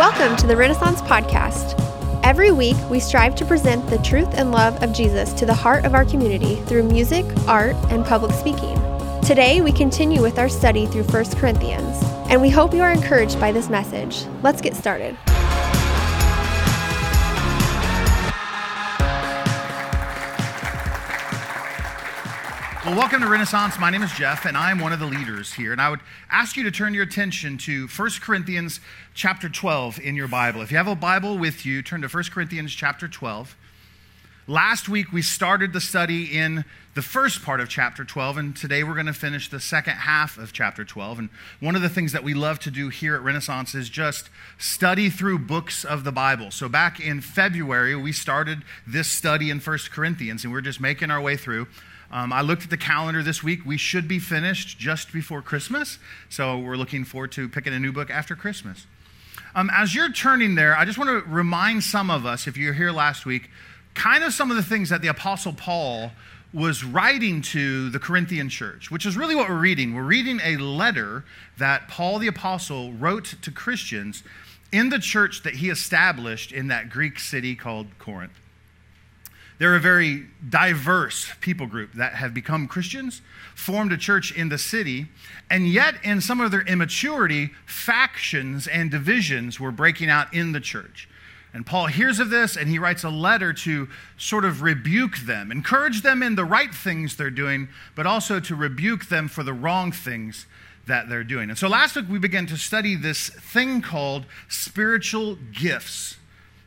Welcome to the Renaissance Podcast. Every week, we strive to present the truth and love of Jesus to the heart of our community through music, art, and public speaking. Today, we continue with our study through 1 Corinthians, and we hope you are encouraged by this message. Let's get started. Well, welcome to Renaissance. My name is Jeff, and I'm one of the leaders here. And I would ask you to turn your attention to 1 Corinthians chapter 12 in your Bible. If you have a Bible with you, turn to 1 Corinthians chapter 12. Last week, we started the study in the first part of chapter 12, and today we're going to finish the second half of chapter 12. And one of the things that we love to do here at Renaissance is just study through books of the Bible. So, back in February, we started this study in 1 Corinthians, and we're just making our way through. Um, I looked at the calendar this week. We should be finished just before Christmas. So we're looking forward to picking a new book after Christmas. Um, as you're turning there, I just want to remind some of us, if you're here last week, kind of some of the things that the Apostle Paul was writing to the Corinthian church, which is really what we're reading. We're reading a letter that Paul the Apostle wrote to Christians in the church that he established in that Greek city called Corinth. They're a very diverse people group that have become Christians, formed a church in the city, and yet, in some of their immaturity, factions and divisions were breaking out in the church. And Paul hears of this and he writes a letter to sort of rebuke them, encourage them in the right things they're doing, but also to rebuke them for the wrong things that they're doing. And so last week we began to study this thing called spiritual gifts.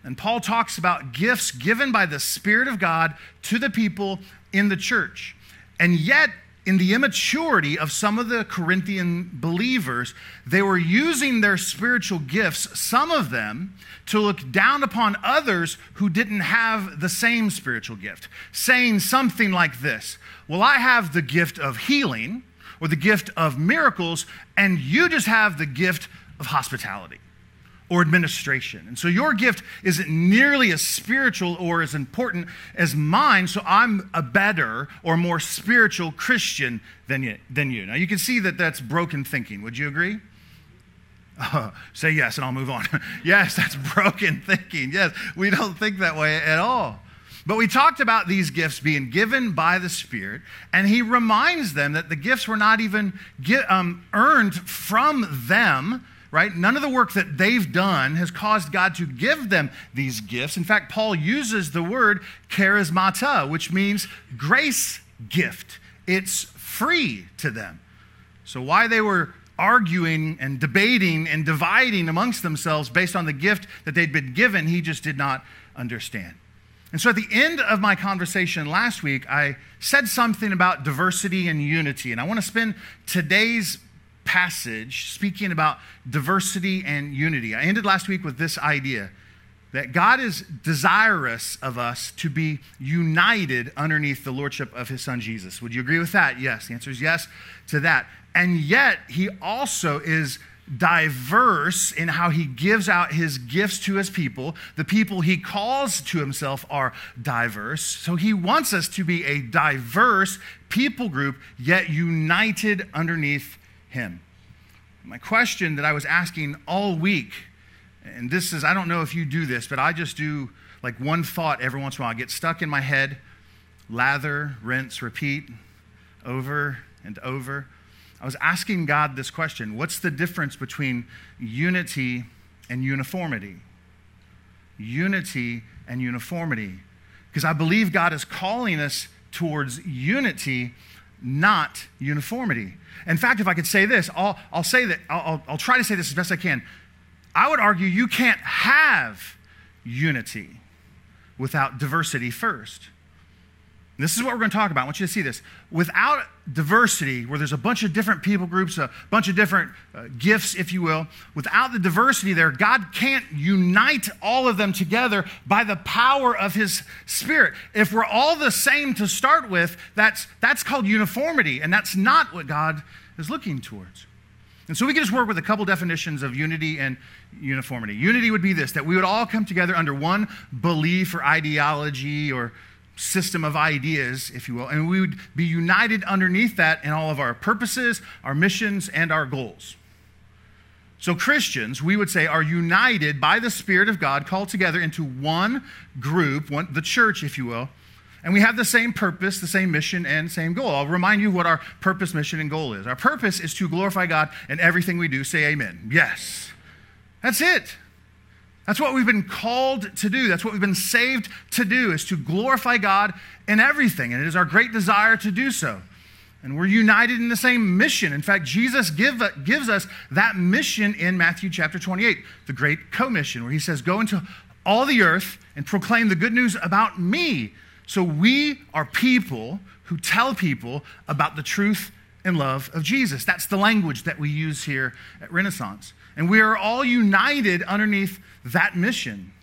And Paul talks about gifts given by the Spirit of God to the people in the church. And yet, in the immaturity of some of the Corinthian believers, they were using their spiritual gifts, some of them, to look down upon others who didn't have the same spiritual gift, saying something like this Well, I have the gift of healing or the gift of miracles, and you just have the gift of hospitality or administration. And so your gift isn't nearly as spiritual or as important as mine, so I'm a better or more spiritual Christian than you. Than you. Now you can see that that's broken thinking. Would you agree? Uh, say yes, and I'll move on. yes, that's broken thinking. Yes, we don't think that way at all. But we talked about these gifts being given by the Spirit, and he reminds them that the gifts were not even get, um, earned from them, right? None of the work that they've done has caused God to give them these gifts. In fact, Paul uses the word charismata, which means grace gift. It's free to them. So, why they were arguing and debating and dividing amongst themselves based on the gift that they'd been given, he just did not understand. And so at the end of my conversation last week, I said something about diversity and unity. And I want to spend today's passage speaking about diversity and unity. I ended last week with this idea that God is desirous of us to be united underneath the lordship of his son Jesus. Would you agree with that? Yes. The answer is yes to that. And yet, he also is diverse in how he gives out his gifts to his people. The people he calls to himself are diverse. So he wants us to be a diverse people group, yet united underneath him. My question that I was asking all week, and this is, I don't know if you do this, but I just do like one thought every once in a while. I get stuck in my head, lather, rinse, repeat, over and over. I was asking God this question What's the difference between unity and uniformity? Unity and uniformity. Because I believe God is calling us towards unity, not uniformity. In fact, if I could say this, I'll, I'll say that, I'll, I'll try to say this as best I can. I would argue you can't have unity without diversity first. This is what we're going to talk about. I want you to see this. Without diversity, where there's a bunch of different people groups, a bunch of different uh, gifts, if you will, without the diversity there, God can't unite all of them together by the power of His Spirit. If we're all the same to start with, that's, that's called uniformity, and that's not what God is looking towards. And so we can just work with a couple definitions of unity and uniformity. Unity would be this that we would all come together under one belief or ideology or system of ideas, if you will, and we would be united underneath that in all of our purposes, our missions, and our goals. So, Christians, we would say, are united by the Spirit of God, called together into one group, one, the church, if you will. And we have the same purpose, the same mission, and same goal. I'll remind you what our purpose, mission, and goal is. Our purpose is to glorify God in everything we do. Say amen. Yes. That's it. That's what we've been called to do. That's what we've been saved to do, is to glorify God in everything. And it is our great desire to do so. And we're united in the same mission. In fact, Jesus give, gives us that mission in Matthew chapter 28, the great commission, where he says, Go into all the earth and proclaim the good news about me. So we are people who tell people about the truth and love of Jesus. That's the language that we use here at Renaissance. And we are all united underneath that mission.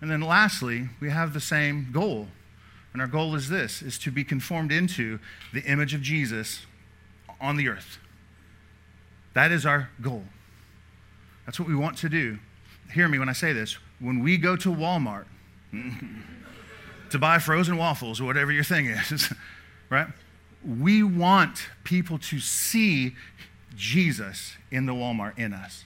And then lastly, we have the same goal. And our goal is this is to be conformed into the image of Jesus on the earth. That is our goal. That's what we want to do. Hear me when I say this. When we go to Walmart to buy frozen waffles or whatever your thing is, right? We want people to see Jesus in the Walmart in us.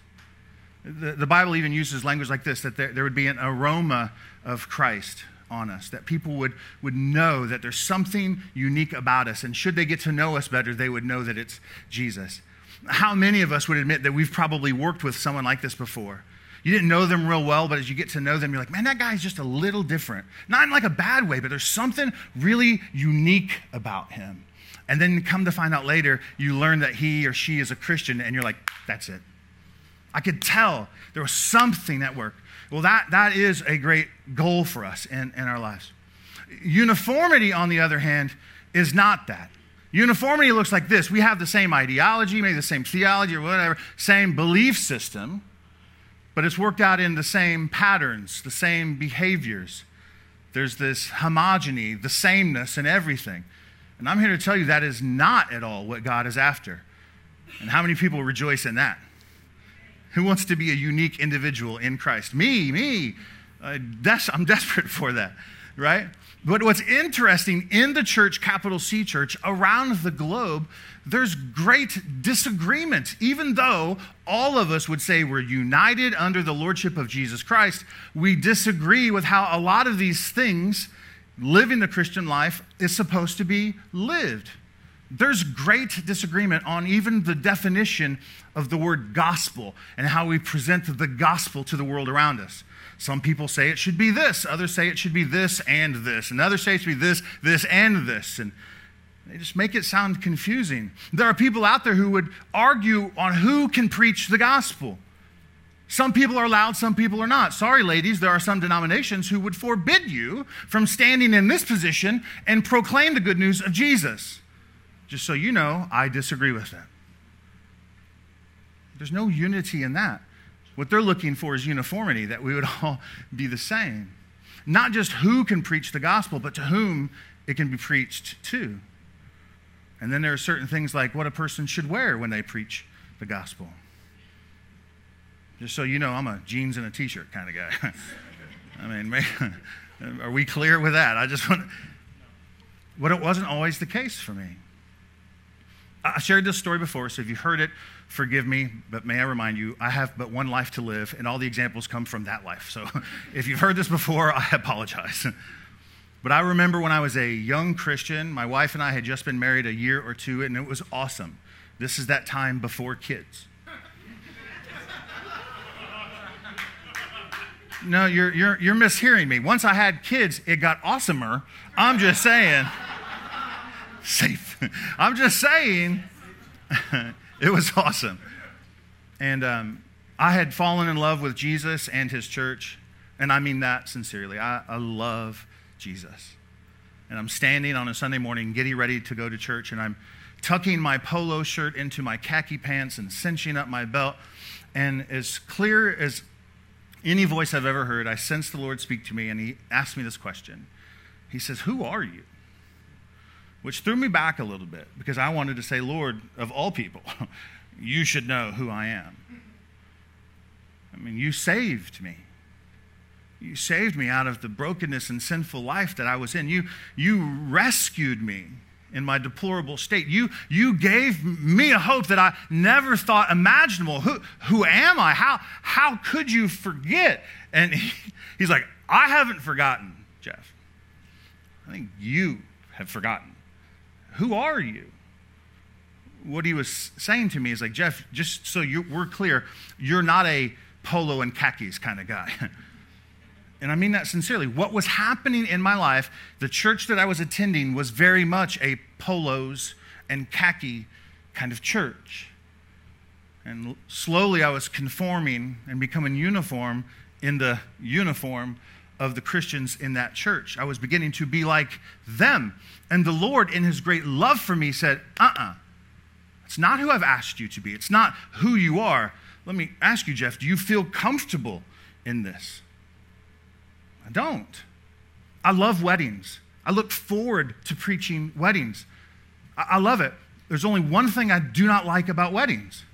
The, the Bible even uses language like this that there, there would be an aroma of Christ on us, that people would, would know that there's something unique about us. And should they get to know us better, they would know that it's Jesus. How many of us would admit that we've probably worked with someone like this before? You didn't know them real well, but as you get to know them, you're like, man, that guy's just a little different. Not in like a bad way, but there's something really unique about him. And then come to find out later, you learn that he or she is a Christian, and you're like, that's it. I could tell there was something that worked. Well, that, that is a great goal for us in, in our lives. Uniformity, on the other hand, is not that. Uniformity looks like this we have the same ideology, maybe the same theology or whatever, same belief system, but it's worked out in the same patterns, the same behaviors. There's this homogeny, the sameness in everything. And I'm here to tell you that is not at all what God is after. And how many people rejoice in that? Who wants to be a unique individual in Christ? Me, me. Uh, I'm desperate for that, right? But what's interesting in the church, capital C church, around the globe, there's great disagreement. Even though all of us would say we're united under the lordship of Jesus Christ, we disagree with how a lot of these things, living the Christian life, is supposed to be lived. There's great disagreement on even the definition of the word gospel and how we present the gospel to the world around us. Some people say it should be this, others say it should be this and this, and others say it should be this, this, and this. And they just make it sound confusing. There are people out there who would argue on who can preach the gospel. Some people are allowed, some people are not. Sorry, ladies, there are some denominations who would forbid you from standing in this position and proclaim the good news of Jesus. Just so you know, I disagree with that. There's no unity in that. What they're looking for is uniformity, that we would all be the same. Not just who can preach the gospel, but to whom it can be preached to. And then there are certain things like what a person should wear when they preach the gospel. Just so you know, I'm a jeans and a t shirt kind of guy. I mean, are we clear with that? I just want. But it wasn't always the case for me. I shared this story before, so if you heard it, forgive me, but may I remind you, I have but one life to live, and all the examples come from that life. So if you've heard this before, I apologize. But I remember when I was a young Christian, my wife and I had just been married a year or two, and it was awesome. This is that time before kids. No, you're, you're, you're mishearing me. Once I had kids, it got awesomer. I'm just saying safe. I'm just saying, it was awesome. And um, I had fallen in love with Jesus and his church, and I mean that sincerely. I, I love Jesus. And I'm standing on a Sunday morning, getting ready to go to church, and I'm tucking my polo shirt into my khaki pants and cinching up my belt. And as clear as any voice I've ever heard, I sensed the Lord speak to me, and He asked me this question. He says, Who are you? which threw me back a little bit because I wanted to say, Lord, of all people, you should know who I am. I mean, you saved me. You saved me out of the brokenness and sinful life that I was in. You, you rescued me. In my deplorable state. You, you gave me a hope that I never thought imaginable. Who, who am I? How, how could you forget? And he, he's like, I haven't forgotten, Jeff. I think you have forgotten. Who are you? What he was saying to me is like, Jeff, just so you, we're clear, you're not a polo and khakis kind of guy. and I mean that sincerely. What was happening in my life, the church that I was attending was very much a polos and khaki kind of church. And slowly I was conforming and becoming uniform in the uniform of the Christians in that church. I was beginning to be like them. And the Lord, in His great love for me, said, uh uh-uh. uh It's not who I've asked you to be, it's not who you are. Let me ask you, Jeff, do you feel comfortable in this? I don't. I love weddings. I look forward to preaching weddings. I, I love it. There's only one thing I do not like about weddings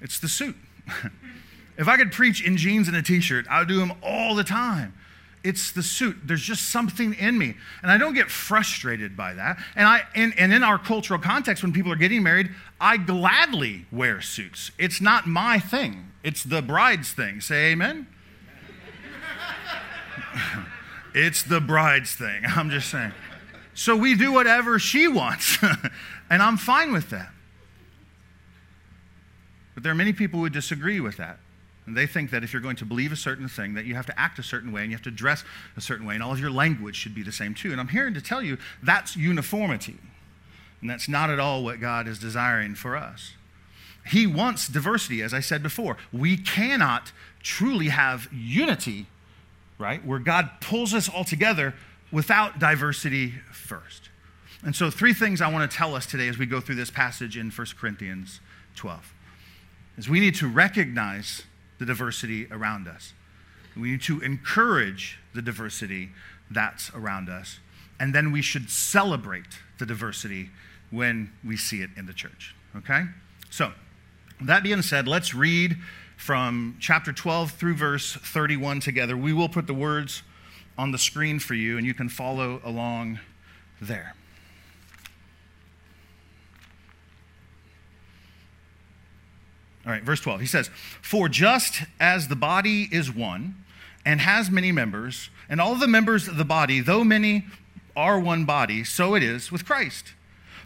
it's the suit. if I could preach in jeans and a t shirt, I would do them all the time. It's the suit. There's just something in me. And I don't get frustrated by that. And, I, and, and in our cultural context, when people are getting married, I gladly wear suits. It's not my thing, it's the bride's thing. Say amen. it's the bride's thing. I'm just saying. So we do whatever she wants, and I'm fine with that. But there are many people who disagree with that. And they think that if you're going to believe a certain thing, that you have to act a certain way and you have to dress a certain way, and all of your language should be the same too. And I'm here to tell you that's uniformity. And that's not at all what God is desiring for us. He wants diversity, as I said before. We cannot truly have unity right? Where God pulls us all together without diversity first. And so, three things I want to tell us today as we go through this passage in 1 Corinthians 12 is we need to recognize the diversity around us. We need to encourage the diversity that's around us. And then we should celebrate the diversity when we see it in the church. Okay? So, that being said, let's read from chapter 12 through verse 31 together. We will put the words on the screen for you, and you can follow along there. All right, verse 12. He says, For just as the body is one and has many members, and all the members of the body, though many are one body, so it is with Christ.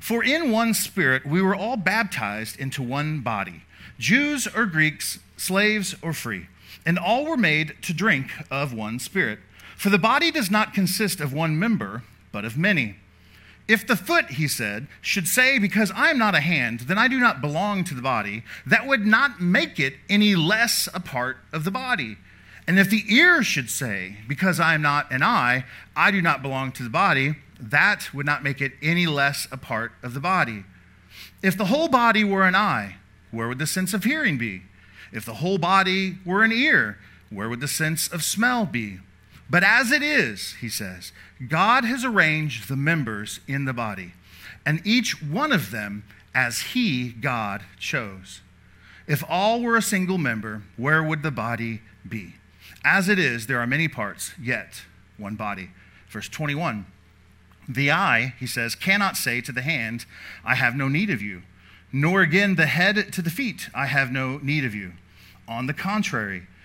For in one spirit we were all baptized into one body Jews or Greeks, slaves or free, and all were made to drink of one spirit. For the body does not consist of one member, but of many. If the foot, he said, should say, Because I am not a hand, then I do not belong to the body, that would not make it any less a part of the body. And if the ear should say, Because I am not an eye, I do not belong to the body, that would not make it any less a part of the body. If the whole body were an eye, where would the sense of hearing be? If the whole body were an ear, where would the sense of smell be? But as it is, he says, God has arranged the members in the body, and each one of them as he, God, chose. If all were a single member, where would the body be? As it is, there are many parts, yet one body. Verse 21 The eye, he says, cannot say to the hand, I have no need of you nor again the head to the feet, I have no need of you. On the contrary,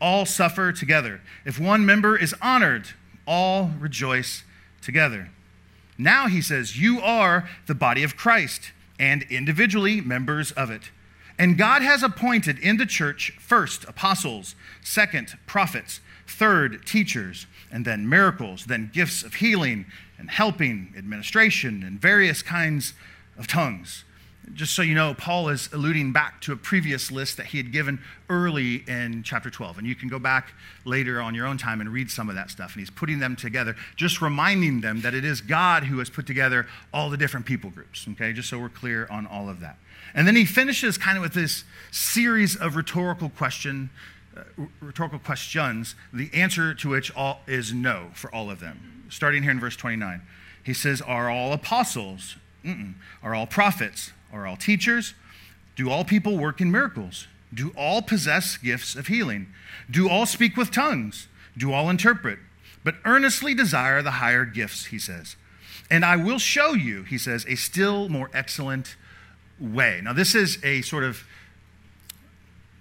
all suffer together. If one member is honored, all rejoice together. Now he says, You are the body of Christ and individually members of it. And God has appointed in the church first apostles, second prophets, third teachers, and then miracles, then gifts of healing and helping, administration, and various kinds of tongues. Just so you know, Paul is alluding back to a previous list that he had given early in chapter 12. And you can go back later on your own time and read some of that stuff. And he's putting them together, just reminding them that it is God who has put together all the different people groups, okay? Just so we're clear on all of that. And then he finishes kind of with this series of rhetorical question, uh, rhetorical questions, the answer to which all is no for all of them. Starting here in verse 29. He says, Are all apostles? Mm-mm. Are all prophets? Are all teachers? Do all people work in miracles? Do all possess gifts of healing? Do all speak with tongues? Do all interpret? But earnestly desire the higher gifts, he says. And I will show you, he says, a still more excellent way. Now, this is a sort of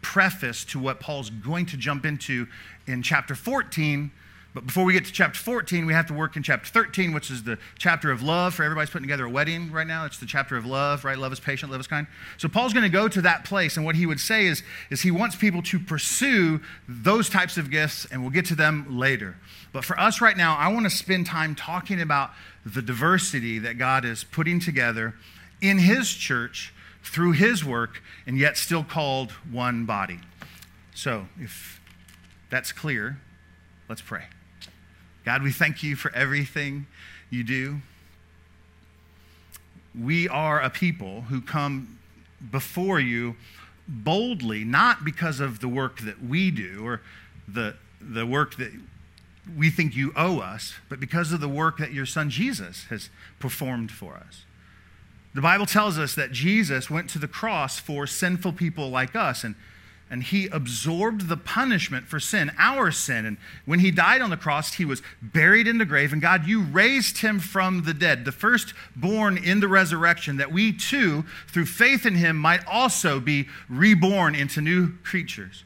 preface to what Paul's going to jump into in chapter 14 but before we get to chapter 14, we have to work in chapter 13, which is the chapter of love. For everybody's putting together a wedding right now, it's the chapter of love, right? Love is patient, love is kind. So Paul's going to go to that place, and what he would say is, is he wants people to pursue those types of gifts, and we'll get to them later. But for us right now, I want to spend time talking about the diversity that God is putting together in his church through his work, and yet still called one body. So if that's clear, let's pray. God, we thank you for everything you do. We are a people who come before you boldly, not because of the work that we do or the, the work that we think you owe us, but because of the work that your son Jesus has performed for us. The Bible tells us that Jesus went to the cross for sinful people like us, and and he absorbed the punishment for sin, our sin. And when he died on the cross, he was buried in the grave. And God, you raised him from the dead, the firstborn in the resurrection, that we too, through faith in him, might also be reborn into new creatures.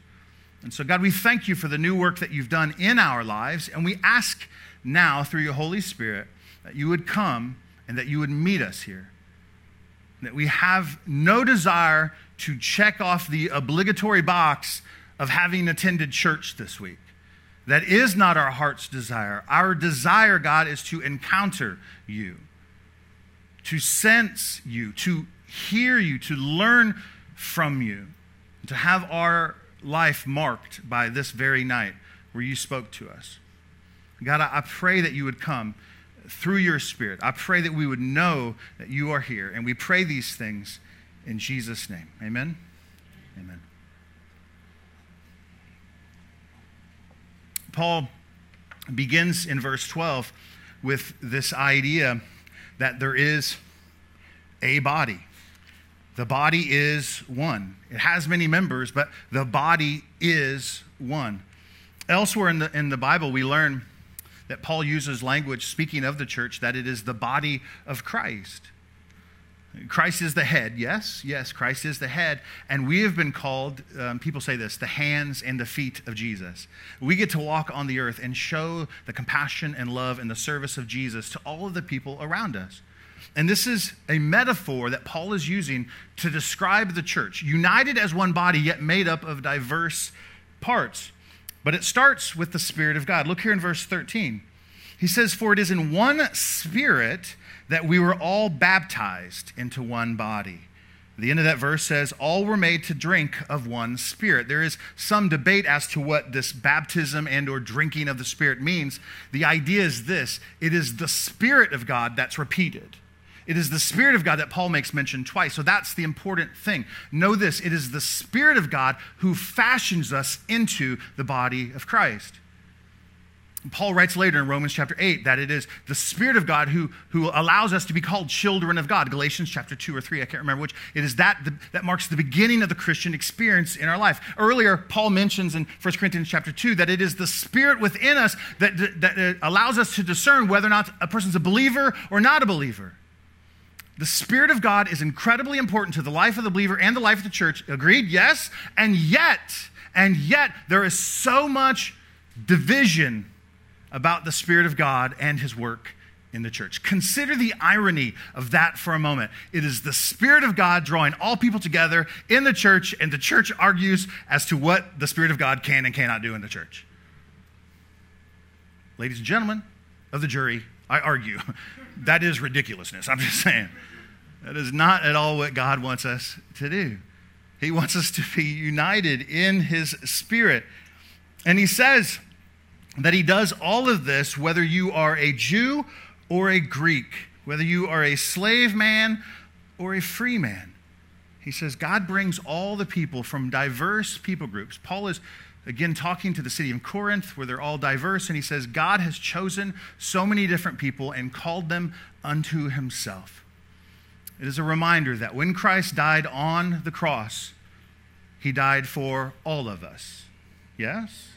And so, God, we thank you for the new work that you've done in our lives. And we ask now, through your Holy Spirit, that you would come and that you would meet us here. That we have no desire to check off the obligatory box of having attended church this week. That is not our heart's desire. Our desire, God, is to encounter you, to sense you, to hear you, to learn from you, to have our life marked by this very night where you spoke to us. God, I pray that you would come through your Spirit. I pray that we would know that you are here. And we pray these things in Jesus' name. Amen. Amen. Paul begins in verse 12 with this idea that there is a body. The body is one. It has many members, but the body is one. Elsewhere in the, in the Bible, we learn that Paul uses language speaking of the church that it is the body of Christ. Christ is the head. Yes, yes, Christ is the head. And we have been called, um, people say this, the hands and the feet of Jesus. We get to walk on the earth and show the compassion and love and the service of Jesus to all of the people around us. And this is a metaphor that Paul is using to describe the church, united as one body, yet made up of diverse parts. But it starts with the Spirit of God. Look here in verse 13. He says, For it is in one Spirit that we were all baptized into one body. The end of that verse says, All were made to drink of one spirit. There is some debate as to what this baptism and or drinking of the spirit means. The idea is this it is the spirit of God that's repeated. It is the Spirit of God that Paul makes mention twice. So that's the important thing. Know this it is the Spirit of God who fashions us into the body of Christ. Paul writes later in Romans chapter 8 that it is the Spirit of God who, who allows us to be called children of God. Galatians chapter 2 or 3, I can't remember which. It is that that marks the beginning of the Christian experience in our life. Earlier, Paul mentions in 1 Corinthians chapter 2 that it is the Spirit within us that, that, that allows us to discern whether or not a person's a believer or not a believer. The Spirit of God is incredibly important to the life of the believer and the life of the church. Agreed? Yes. And yet, and yet, there is so much division about the Spirit of God and His work in the church. Consider the irony of that for a moment. It is the Spirit of God drawing all people together in the church, and the church argues as to what the Spirit of God can and cannot do in the church. Ladies and gentlemen of the jury, I argue that is ridiculousness. I'm just saying. That is not at all what God wants us to do. He wants us to be united in His Spirit. And He says that He does all of this whether you are a Jew or a Greek, whether you are a slave man or a free man. He says God brings all the people from diverse people groups. Paul is again talking to the city of Corinth where they're all diverse, and he says God has chosen so many different people and called them unto Himself. It is a reminder that when Christ died on the cross, he died for all of us. Yes?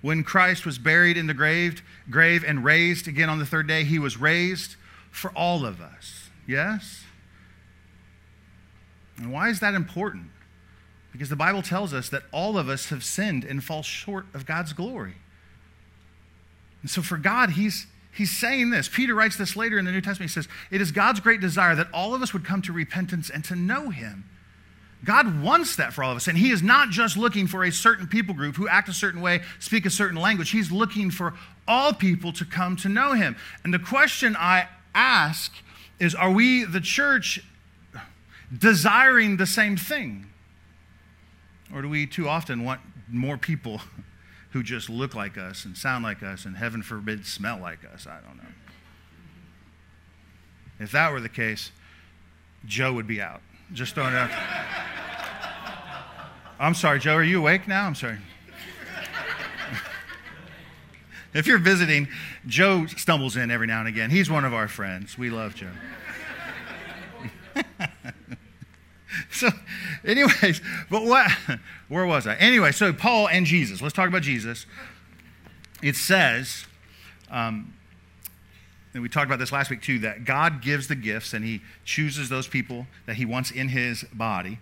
When Christ was buried in the grave, grave and raised again on the third day, he was raised for all of us. Yes? And why is that important? Because the Bible tells us that all of us have sinned and fall short of God's glory. And so for God, he's He's saying this. Peter writes this later in the New Testament. He says, It is God's great desire that all of us would come to repentance and to know Him. God wants that for all of us. And He is not just looking for a certain people group who act a certain way, speak a certain language. He's looking for all people to come to know Him. And the question I ask is Are we, the church, desiring the same thing? Or do we too often want more people who just look like us and sound like us and heaven forbid smell like us. I don't know. If that were the case, Joe would be out. Just throwing it out. I'm sorry, Joe. Are you awake now? I'm sorry. if you're visiting, Joe stumbles in every now and again. He's one of our friends. We love Joe. so, anyways, but what, where was I? Anyway, so Paul and Jesus. Let's talk about Jesus. It says, um, and we talked about this last week too, that God gives the gifts and he chooses those people that he wants in his body.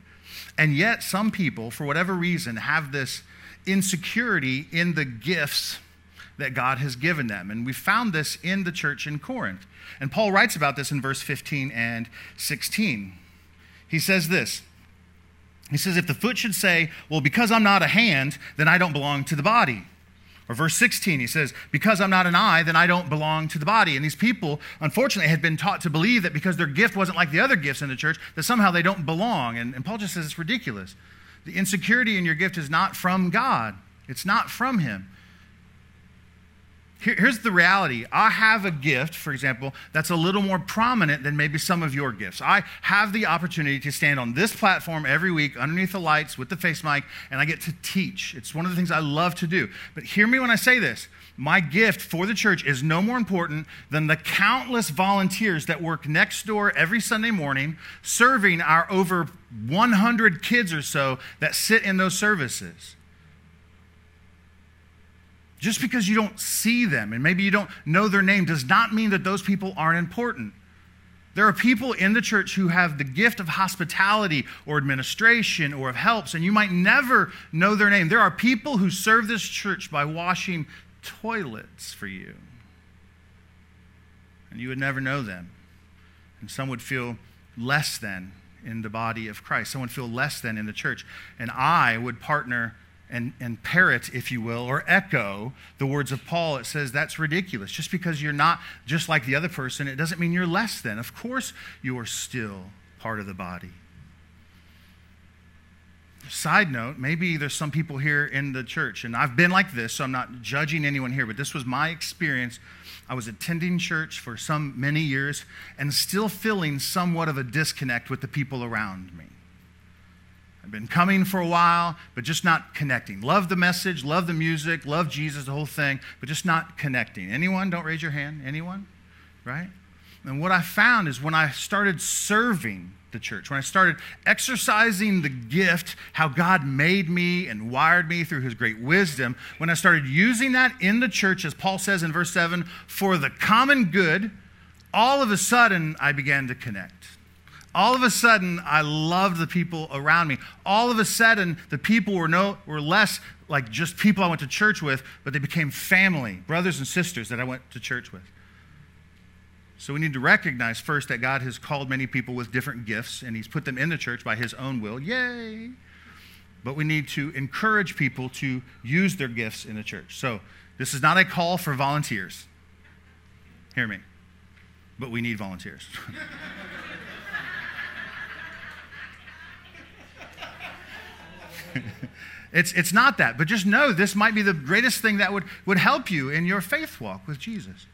And yet, some people, for whatever reason, have this insecurity in the gifts that God has given them. And we found this in the church in Corinth. And Paul writes about this in verse 15 and 16. He says this He says, If the foot should say, Well, because I'm not a hand, then I don't belong to the body. Or verse 16, he says, Because I'm not an eye, then I don't belong to the body. And these people, unfortunately, had been taught to believe that because their gift wasn't like the other gifts in the church, that somehow they don't belong. And, and Paul just says it's ridiculous. The insecurity in your gift is not from God, it's not from Him. Here, here's the reality I have a gift, for example, that's a little more prominent than maybe some of your gifts. I have the opportunity to stand on this platform every week underneath the lights with the face mic, and I get to teach. It's one of the things I love to do. But hear me when I say this my gift for the church is no more important than the countless volunteers that work next door every Sunday morning serving our over 100 kids or so that sit in those services. Just because you don't see them and maybe you don't know their name does not mean that those people aren't important. There are people in the church who have the gift of hospitality or administration or of helps, and you might never know their name. There are people who serve this church by washing toilets for you, and you would never know them. And some would feel less than in the body of Christ, some would feel less than in the church. And I would partner and, and parrot, if you will, or echo the words of Paul, it says that's ridiculous. Just because you're not just like the other person, it doesn't mean you're less than. Of course, you are still part of the body. Side note, maybe there's some people here in the church, and I've been like this, so I'm not judging anyone here, but this was my experience. I was attending church for some many years and still feeling somewhat of a disconnect with the people around me. I've been coming for a while, but just not connecting. Love the message, love the music, love Jesus, the whole thing, but just not connecting. Anyone? Don't raise your hand. Anyone? Right? And what I found is when I started serving the church, when I started exercising the gift, how God made me and wired me through his great wisdom, when I started using that in the church, as Paul says in verse 7, for the common good, all of a sudden I began to connect. All of a sudden, I loved the people around me. All of a sudden, the people were, no, were less like just people I went to church with, but they became family, brothers and sisters that I went to church with. So we need to recognize first that God has called many people with different gifts, and He's put them in the church by His own will. Yay! But we need to encourage people to use their gifts in the church. So this is not a call for volunteers. Hear me. But we need volunteers. it's, it's not that. But just know this might be the greatest thing that would, would help you in your faith walk with Jesus.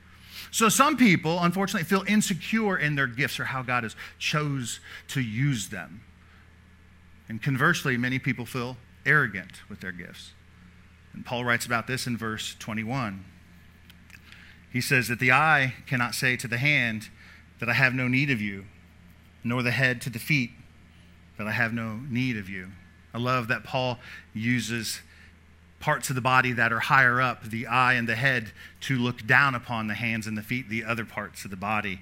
So some people, unfortunately, feel insecure in their gifts or how God has chose to use them. And conversely, many people feel arrogant with their gifts. And Paul writes about this in verse 21. He says that the eye cannot say to the hand that I have no need of you, nor the head to the feet that I have no need of you. I love that Paul uses parts of the body that are higher up, the eye and the head, to look down upon the hands and the feet, the other parts of the body.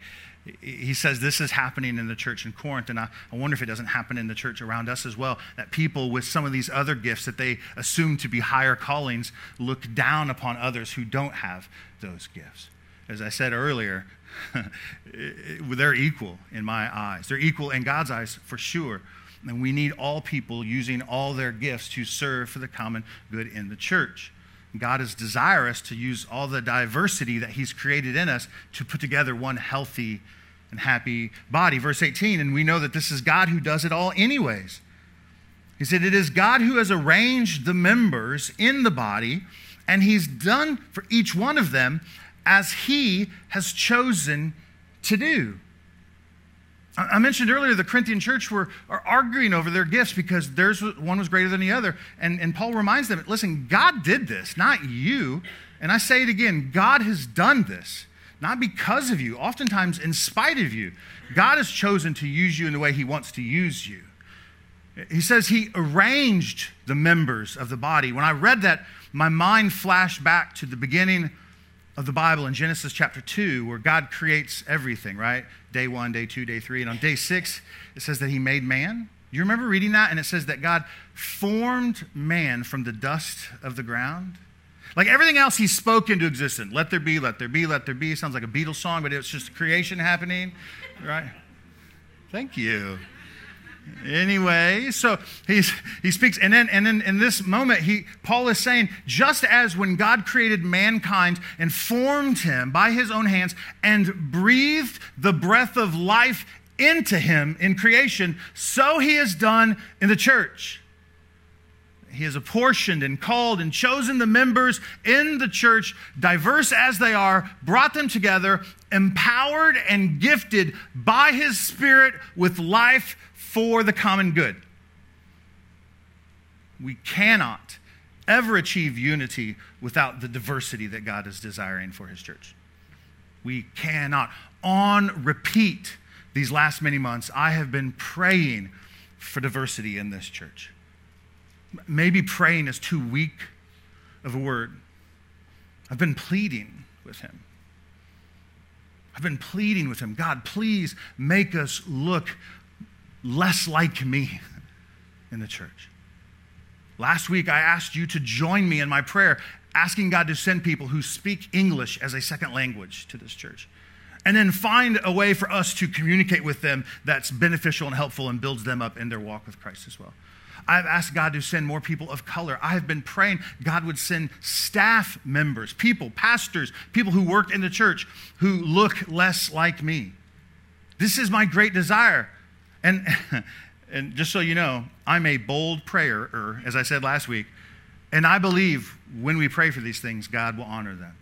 He says this is happening in the church in Corinth, and I, I wonder if it doesn't happen in the church around us as well. That people with some of these other gifts that they assume to be higher callings look down upon others who don't have those gifts. As I said earlier, they're equal in my eyes. They're equal in God's eyes for sure. And we need all people using all their gifts to serve for the common good in the church. God is desirous to use all the diversity that He's created in us to put together one healthy and happy body. Verse 18, and we know that this is God who does it all, anyways. He said, It is God who has arranged the members in the body, and He's done for each one of them as He has chosen to do. I mentioned earlier the Corinthian church were arguing over their gifts because theirs one was greater than the other. And, and Paul reminds them, listen, God did this, not you. And I say it again God has done this, not because of you, oftentimes in spite of you. God has chosen to use you in the way he wants to use you. He says he arranged the members of the body. When I read that, my mind flashed back to the beginning of the Bible in Genesis chapter 2, where God creates everything, right? Day one, day two, day three. And on day six, it says that He made man. You remember reading that? And it says that God formed man from the dust of the ground. Like everything else, He spoke into existence. Let there be, let there be, let there be. Sounds like a Beatles song, but it's just creation happening, right? Thank you. Anyway, so he's, he speaks, and then, and then in this moment, he, Paul is saying, just as when God created mankind and formed him by his own hands and breathed the breath of life into him in creation, so he has done in the church. He has apportioned and called and chosen the members in the church, diverse as they are, brought them together, empowered and gifted by his Spirit with life for the common good. We cannot ever achieve unity without the diversity that God is desiring for his church. We cannot. On repeat, these last many months, I have been praying for diversity in this church. Maybe praying is too weak of a word. I've been pleading with him. I've been pleading with him God, please make us look less like me in the church. Last week, I asked you to join me in my prayer, asking God to send people who speak English as a second language to this church. And then find a way for us to communicate with them that's beneficial and helpful and builds them up in their walk with Christ as well. I've asked God to send more people of color. I have been praying God would send staff members, people, pastors, people who work in the church who look less like me. This is my great desire. And, and just so you know, I'm a bold prayer, as I said last week, and I believe when we pray for these things, God will honor them.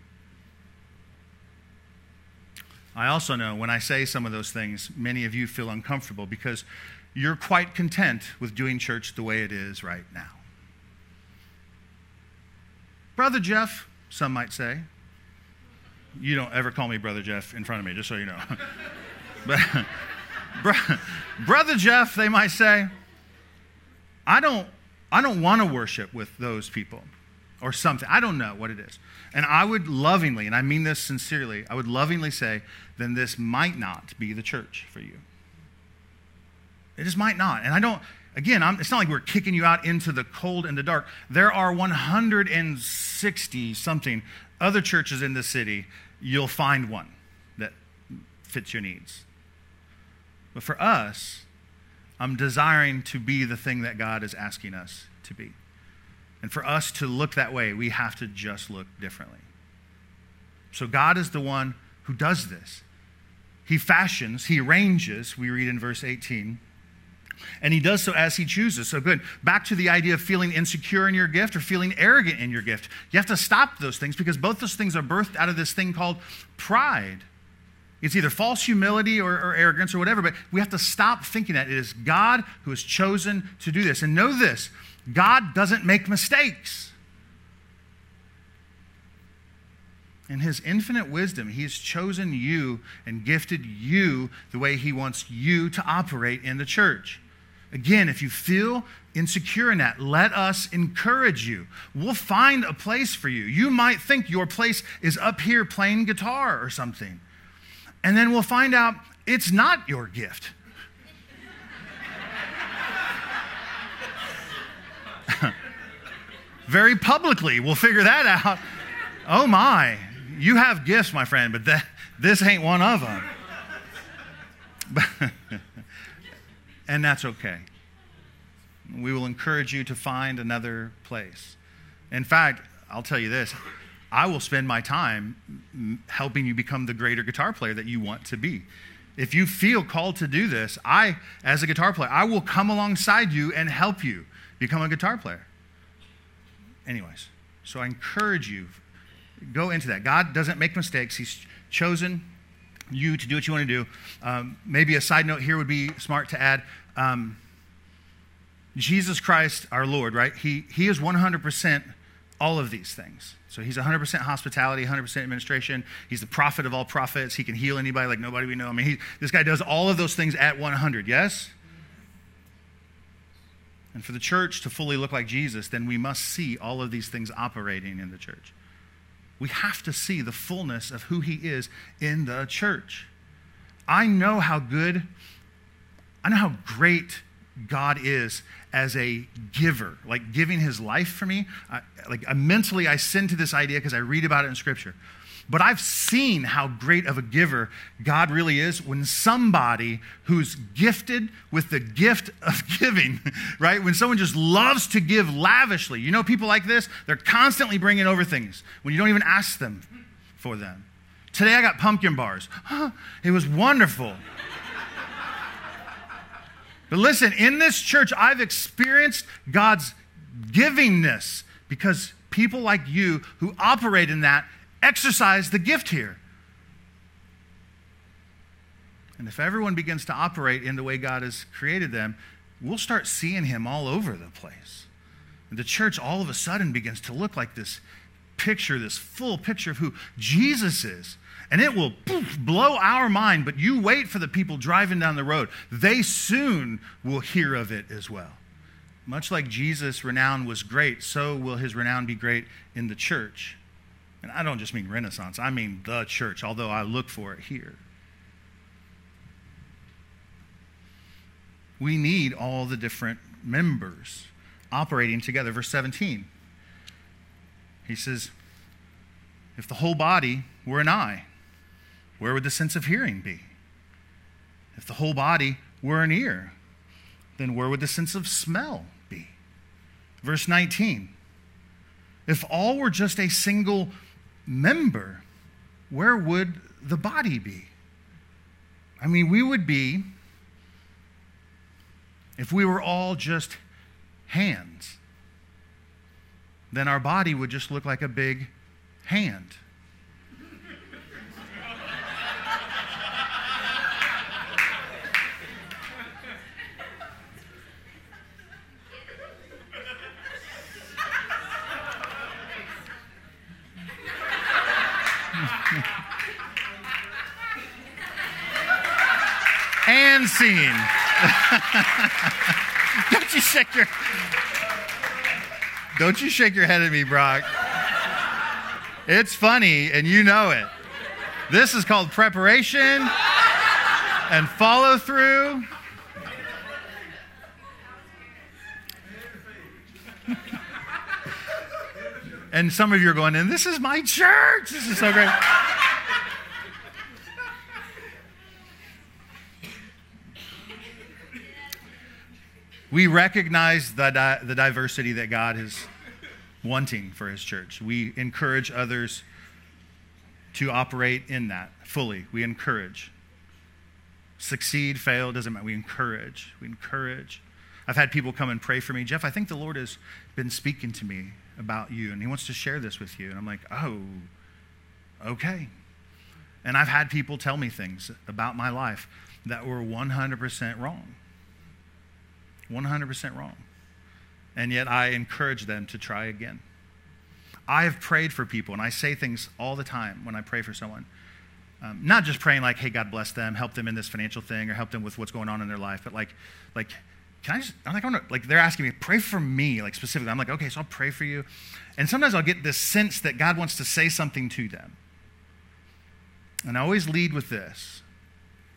I also know when I say some of those things, many of you feel uncomfortable because you're quite content with doing church the way it is right now. Brother Jeff, some might say. You don't ever call me Brother Jeff in front of me, just so you know. but, Brother Jeff, they might say, I don't, I don't want to worship with those people or something. I don't know what it is. And I would lovingly, and I mean this sincerely, I would lovingly say, then this might not be the church for you. It just might not. And I don't, again, I'm, it's not like we're kicking you out into the cold and the dark. There are 160 something other churches in the city. You'll find one that fits your needs. But for us, I'm desiring to be the thing that God is asking us to be. And for us to look that way, we have to just look differently. So God is the one who does this. He fashions, he arranges, we read in verse 18, And he does so as he chooses. So, good. Back to the idea of feeling insecure in your gift or feeling arrogant in your gift. You have to stop those things because both those things are birthed out of this thing called pride. It's either false humility or, or, arrogance or whatever, but we have to stop thinking that it is God who has chosen to do this. And know this God doesn't make mistakes. In his infinite wisdom, he has chosen you and gifted you the way he wants you to operate in the church. Again, if you feel insecure in that, let us encourage you. We'll find a place for you. You might think your place is up here playing guitar or something. And then we'll find out it's not your gift. Very publicly, we'll figure that out. Oh my, you have gifts, my friend, but that, this ain't one of them. and that's okay. We will encourage you to find another place. In fact, I'll tell you this I will spend my time helping you become the greater guitar player that you want to be. If you feel called to do this, I, as a guitar player, I will come alongside you and help you become a guitar player. Anyways, so I encourage you, go into that. God doesn't make mistakes. He's chosen you to do what you want to do. Um, maybe a side note here would be smart to add. Um, Jesus Christ, our Lord, right? He, he is 100% all of these things. So he's 100% hospitality, 100% administration. He's the prophet of all prophets. He can heal anybody like nobody we know. I mean, he, this guy does all of those things at 100, yes? And for the church to fully look like Jesus, then we must see all of these things operating in the church. We have to see the fullness of who he is in the church. I know how good, I know how great God is as a giver, like giving his life for me. I, like mentally, I send to this idea because I read about it in Scripture. But I've seen how great of a giver God really is when somebody who's gifted with the gift of giving, right? When someone just loves to give lavishly. You know, people like this, they're constantly bringing over things when you don't even ask them for them. Today I got pumpkin bars. It was wonderful. But listen, in this church, I've experienced God's givingness because people like you who operate in that exercise the gift here. And if everyone begins to operate in the way God has created them, we'll start seeing Him all over the place. And the church all of a sudden begins to look like this picture, this full picture of who Jesus is. And it will poof, blow our mind, but you wait for the people driving down the road. They soon will hear of it as well. Much like Jesus' renown was great, so will his renown be great in the church. And I don't just mean Renaissance, I mean the church, although I look for it here. We need all the different members operating together. Verse 17, he says, If the whole body were an eye, where would the sense of hearing be? If the whole body were an ear, then where would the sense of smell be? Verse 19, if all were just a single member, where would the body be? I mean, we would be, if we were all just hands, then our body would just look like a big hand. and Don't you shake your Don't you shake your head at me, Brock. It's funny and you know it. This is called preparation and follow through. and some of you are going, and this is my church. This is so great. We recognize the, di- the diversity that God is wanting for his church. We encourage others to operate in that fully. We encourage. Succeed, fail, doesn't matter. We encourage. We encourage. I've had people come and pray for me. Jeff, I think the Lord has been speaking to me about you, and He wants to share this with you. And I'm like, oh, okay. And I've had people tell me things about my life that were 100% wrong. 100% wrong. And yet I encourage them to try again. I have prayed for people, and I say things all the time when I pray for someone. Um, not just praying like, hey, God bless them, help them in this financial thing, or help them with what's going on in their life, but like, like, can I just, I'm like, I want like, they're asking me, pray for me, like specifically. I'm like, okay, so I'll pray for you. And sometimes I'll get this sense that God wants to say something to them. And I always lead with this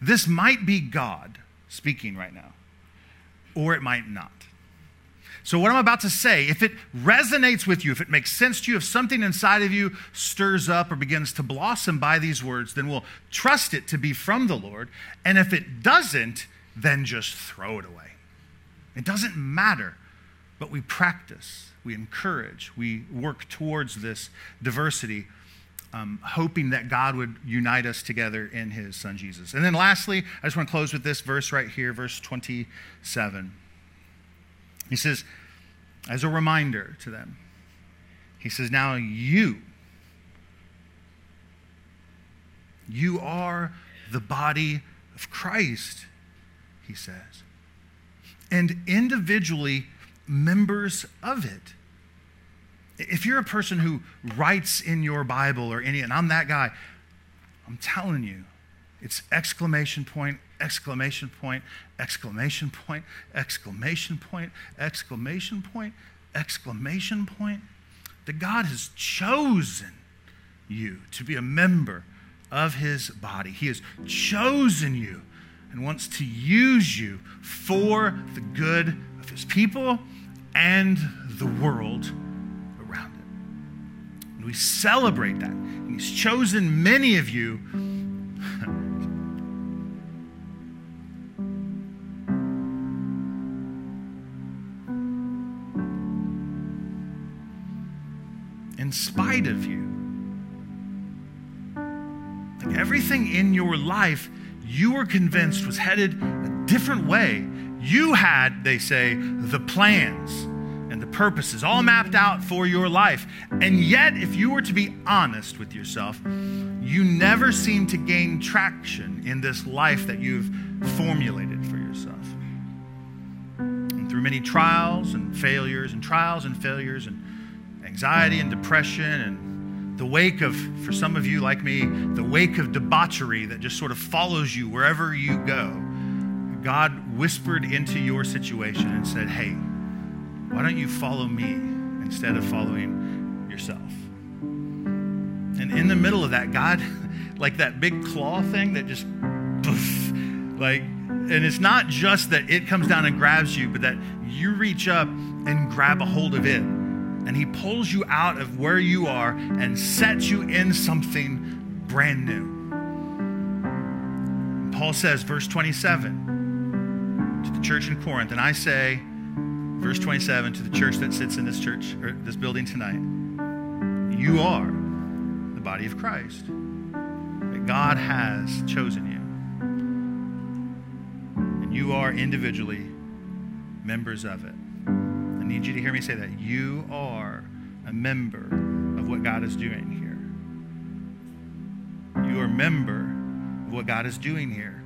this might be God speaking right now, or it might not. So, what I'm about to say, if it resonates with you, if it makes sense to you, if something inside of you stirs up or begins to blossom by these words, then we'll trust it to be from the Lord. And if it doesn't, then just throw it away. It doesn't matter, but we practice, we encourage, we work towards this diversity um, hoping that God would unite us together in his son Jesus. And then lastly, I just want to close with this verse right here, verse 27. He says, as a reminder to them, he says, Now you, you are the body of Christ, he says, and individually members of it. If you're a person who writes in your Bible or any, and I'm that guy, I'm telling you, it's exclamation point, exclamation point, exclamation point, exclamation point, exclamation point, exclamation point. That God has chosen you to be a member of his body. He has chosen you and wants to use you for the good of his people and the world we celebrate that. And He's chosen many of you. in spite of you. Like everything in your life, you were convinced was headed a different way. You had, they say, the plans purposes all mapped out for your life. And yet, if you were to be honest with yourself, you never seem to gain traction in this life that you've formulated for yourself. And through many trials and failures, and trials and failures, and anxiety and depression, and the wake of, for some of you like me, the wake of debauchery that just sort of follows you wherever you go, God whispered into your situation and said, Hey, why don't you follow me instead of following yourself? And in the middle of that, God, like that big claw thing that just, poof, like, and it's not just that it comes down and grabs you, but that you reach up and grab a hold of it. And he pulls you out of where you are and sets you in something brand new. Paul says, verse 27 to the church in Corinth, and I say, verse 27 to the church that sits in this church or this building tonight. You are the body of christ that god has chosen you. And you are individually members of it. I need you to hear me say that. You are a member of what god is doing here. You are a member of what god is doing here.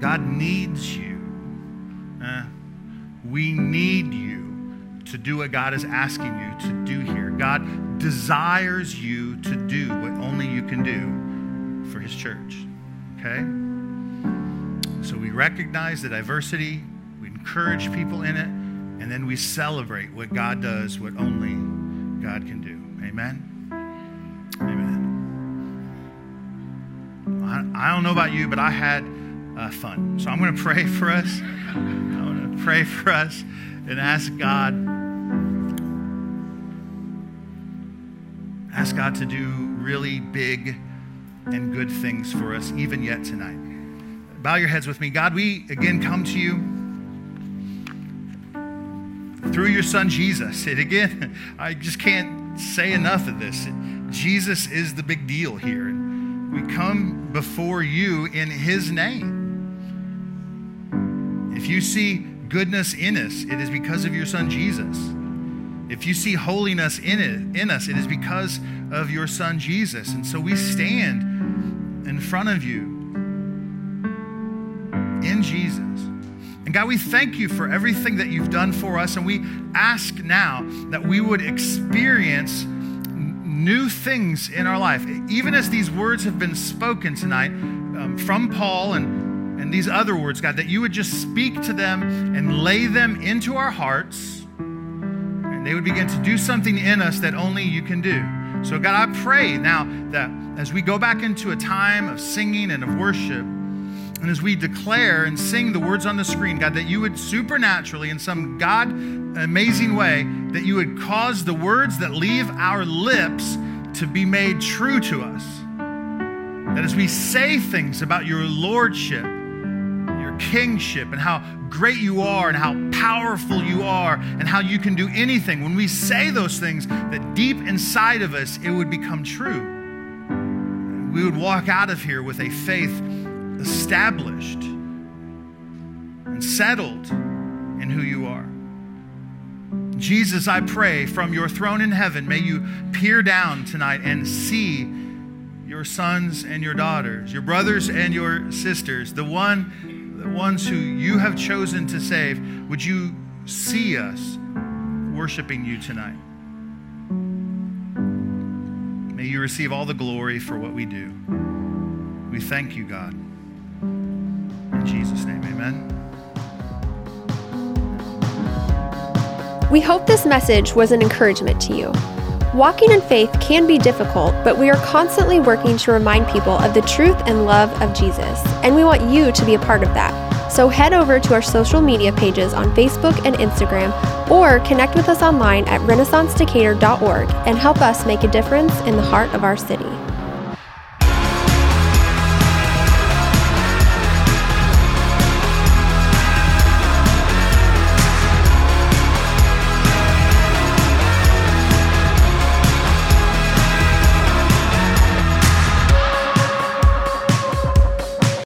God needs you. Uh, we need you to do what God is asking you to do here. God desires you to do what only you can do for His church. Okay? So we recognize the diversity, we encourage people in it, and then we celebrate what God does, what only God can do. Amen? Amen. I, don't know about you, but I had uh, fun. So I'm going to pray for us pray for us and ask God ask God to do really big and good things for us even yet tonight. Bow your heads with me. God, we again come to you through your son Jesus. And again, I just can't say enough of this. Jesus is the big deal here. We come before you in his name. If you see goodness in us, it is because of your son Jesus. If you see holiness in it in us, it is because of your son Jesus. And so we stand in front of you in Jesus. And God, we thank you for everything that you've done for us. And we ask now that we would experience new things in our life. Even as these words have been spoken tonight um, from Paul and, and these other words, God, that you would just speak to them and lay them into our hearts. And they would begin to do something in us that only you can do. So, God, I pray now that as we go back into a time of singing and of worship, and as we declare and sing the words on the screen, God, that you would supernaturally, in some God amazing way, that you would cause the words that leave our lips to be made true to us. That as we say things about your lordship, kingship, and how great you are, and how powerful you are, and how you can do anything, when we say those things, that deep inside of us, it would become true. We would walk out of here with a faith established and settled in who you are. Jesus, I pray from your throne in heaven, may you peer down tonight and see your sons and your daughters, your brothers and your sisters, the one the ones who you have chosen to save. Would you see us worshiping you tonight? May you receive all the glory for what we do. We thank you, God. In Jesus' name, amen. We hope this message was an encouragement to you. Walking in faith can be difficult, but we are constantly working to remind people of the truth and love of Jesus, and we want you to be a part of that. So head over to our social media pages on Facebook and Instagram, or connect with us online at renaissancedecatur.org and help us make a difference in the heart of our city.